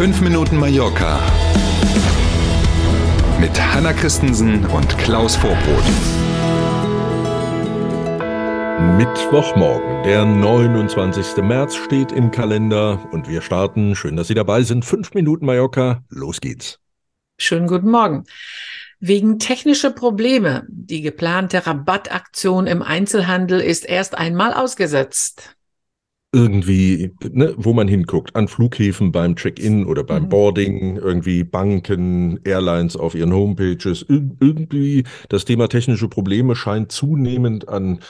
5 Minuten Mallorca mit Hanna Christensen und Klaus Vorbrot. Mittwochmorgen, der 29. März steht im Kalender und wir starten. Schön, dass Sie dabei sind. 5 Minuten Mallorca, los geht's. Schönen guten Morgen. Wegen technischer Probleme. Die geplante Rabattaktion im Einzelhandel ist erst einmal ausgesetzt irgendwie, ne, wo man hinguckt, an Flughäfen beim Check-in oder beim mhm. Boarding, irgendwie Banken, Airlines auf ihren Homepages, irgendwie das Thema technische Probleme scheint zunehmend an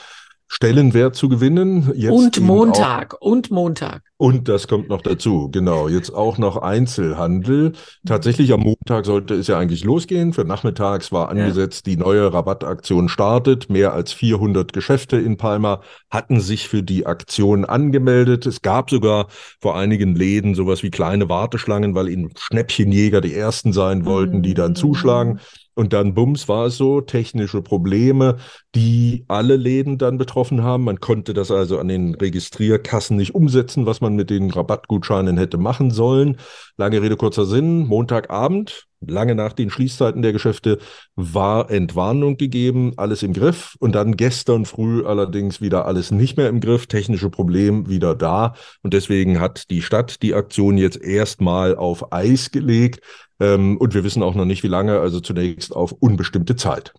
Stellenwert zu gewinnen. Jetzt und Montag, auch, und Montag. Und das kommt noch dazu, genau. Jetzt auch noch Einzelhandel. Tatsächlich am Montag sollte es ja eigentlich losgehen. Für nachmittags war angesetzt, ja. die neue Rabattaktion startet. Mehr als 400 Geschäfte in Palma hatten sich für die Aktion angemeldet. Es gab sogar vor einigen Läden sowas wie kleine Warteschlangen, weil ihnen Schnäppchenjäger die ersten sein wollten, mhm. die dann zuschlagen. Und dann, bums, war es so, technische Probleme, die alle Läden dann betroffen haben. Man konnte das also an den Registrierkassen nicht umsetzen, was man mit den Rabattgutscheinen hätte machen sollen. Lange Rede, kurzer Sinn. Montagabend, lange nach den Schließzeiten der Geschäfte, war Entwarnung gegeben, alles im Griff. Und dann gestern früh allerdings wieder alles nicht mehr im Griff, technische Problem wieder da. Und deswegen hat die Stadt die Aktion jetzt erstmal auf Eis gelegt. Ähm, und wir wissen auch noch nicht, wie lange, also zunächst auf unbestimmte Zeit.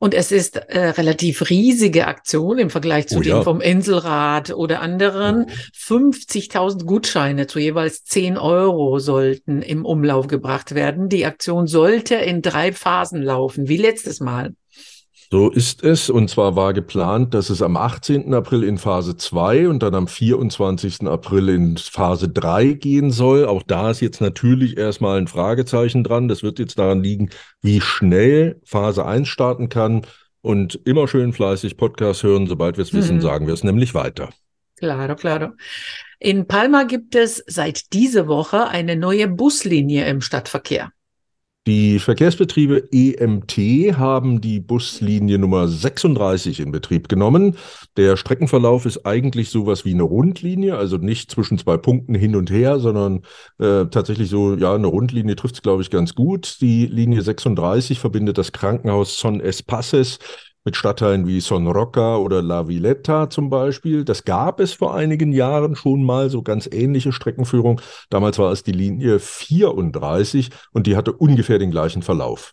Und es ist äh, relativ riesige Aktion im Vergleich zu oh, denen ja. vom Inselrat oder anderen. Oh. 50.000 Gutscheine zu jeweils 10 Euro sollten im Umlauf gebracht werden. Die Aktion sollte in drei Phasen laufen, wie letztes Mal. So ist es. Und zwar war geplant, dass es am 18. April in Phase 2 und dann am 24. April in Phase 3 gehen soll. Auch da ist jetzt natürlich erstmal ein Fragezeichen dran. Das wird jetzt daran liegen, wie schnell Phase 1 starten kann. Und immer schön fleißig Podcast hören. Sobald wir es wissen, mhm. sagen wir es nämlich weiter. Claro, claro. In Palma gibt es seit dieser Woche eine neue Buslinie im Stadtverkehr. Die Verkehrsbetriebe EMT haben die Buslinie Nummer 36 in Betrieb genommen. Der Streckenverlauf ist eigentlich sowas wie eine Rundlinie, also nicht zwischen zwei Punkten hin und her, sondern äh, tatsächlich so, ja, eine Rundlinie trifft es, glaube ich, ganz gut. Die Linie 36 verbindet das Krankenhaus Son Espaces mit Stadtteilen wie Son Roca oder La Villetta zum Beispiel. Das gab es vor einigen Jahren schon mal, so ganz ähnliche Streckenführung. Damals war es die Linie 34 und die hatte ungefähr den gleichen Verlauf.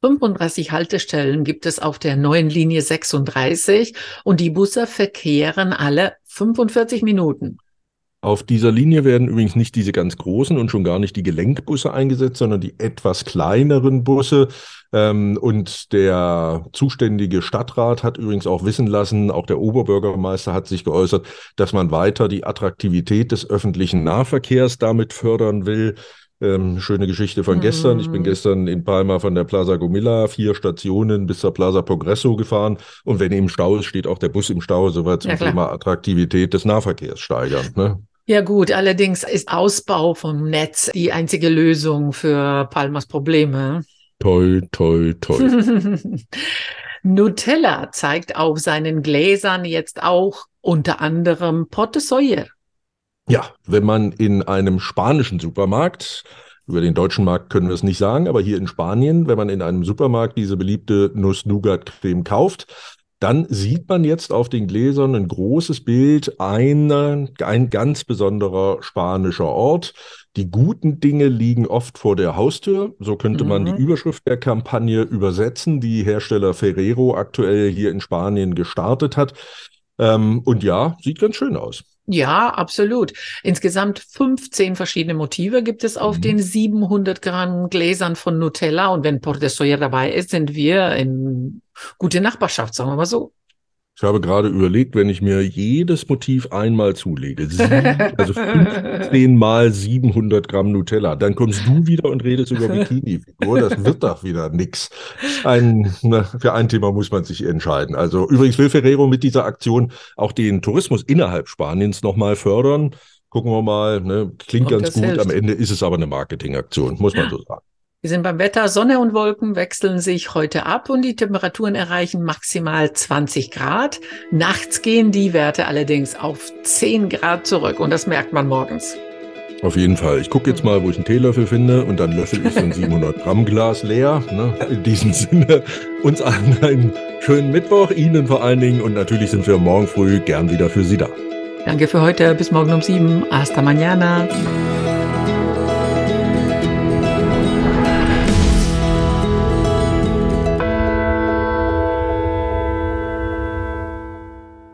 35 Haltestellen gibt es auf der neuen Linie 36 und die Busse verkehren alle 45 Minuten. Auf dieser Linie werden übrigens nicht diese ganz großen und schon gar nicht die Gelenkbusse eingesetzt, sondern die etwas kleineren Busse. Ähm, und der zuständige Stadtrat hat übrigens auch wissen lassen, auch der Oberbürgermeister hat sich geäußert, dass man weiter die Attraktivität des öffentlichen Nahverkehrs damit fördern will. Ähm, schöne Geschichte von gestern. Ich bin mhm. gestern in Palma von der Plaza Gomilla vier Stationen bis zur Plaza Progresso gefahren. Und wenn im Stau ist, steht auch der Bus im Stau, soweit zum ja, Thema Attraktivität des Nahverkehrs steigern. Ne? Ja gut, allerdings ist Ausbau vom Netz die einzige Lösung für Palmas Probleme. Toll, toll, toll. Nutella zeigt auf seinen Gläsern jetzt auch unter anderem Porte Soyer. Ja, wenn man in einem spanischen Supermarkt über den deutschen Markt können wir es nicht sagen, aber hier in Spanien, wenn man in einem Supermarkt diese beliebte Nuss-Nougat-Creme kauft, dann sieht man jetzt auf den Gläsern ein großes Bild, eine, ein ganz besonderer spanischer Ort. Die guten Dinge liegen oft vor der Haustür. So könnte mhm. man die mhm. Überschrift der Kampagne übersetzen, die Hersteller Ferrero aktuell hier in Spanien gestartet hat. Ähm, und ja, sieht ganz schön aus. Ja, absolut. Insgesamt 15 verschiedene Motive gibt es auf mhm. den 700 Gramm Gläsern von Nutella. Und wenn Porte Soja dabei ist, sind wir in gute Nachbarschaft, sagen wir mal so. Ich habe gerade überlegt, wenn ich mir jedes Motiv einmal zulege, also 15 mal 700 Gramm Nutella, dann kommst du wieder und redest über Bikini-Figur. Das wird doch wieder nix. Ein, na, für ein Thema muss man sich entscheiden. Also übrigens will Ferrero mit dieser Aktion auch den Tourismus innerhalb Spaniens nochmal fördern. Gucken wir mal, ne? klingt und ganz gut. Hilft. Am Ende ist es aber eine Marketingaktion, muss man so sagen. Wir sind beim Wetter. Sonne und Wolken wechseln sich heute ab und die Temperaturen erreichen maximal 20 Grad. Nachts gehen die Werte allerdings auf 10 Grad zurück und das merkt man morgens. Auf jeden Fall. Ich gucke jetzt mal, wo ich einen Teelöffel finde und dann löffel ich so ein 700 Gramm Glas leer. Ne? In diesem Sinne, uns allen einen schönen Mittwoch, Ihnen vor allen Dingen und natürlich sind wir morgen früh gern wieder für Sie da. Danke für heute. Bis morgen um sieben. Hasta mañana.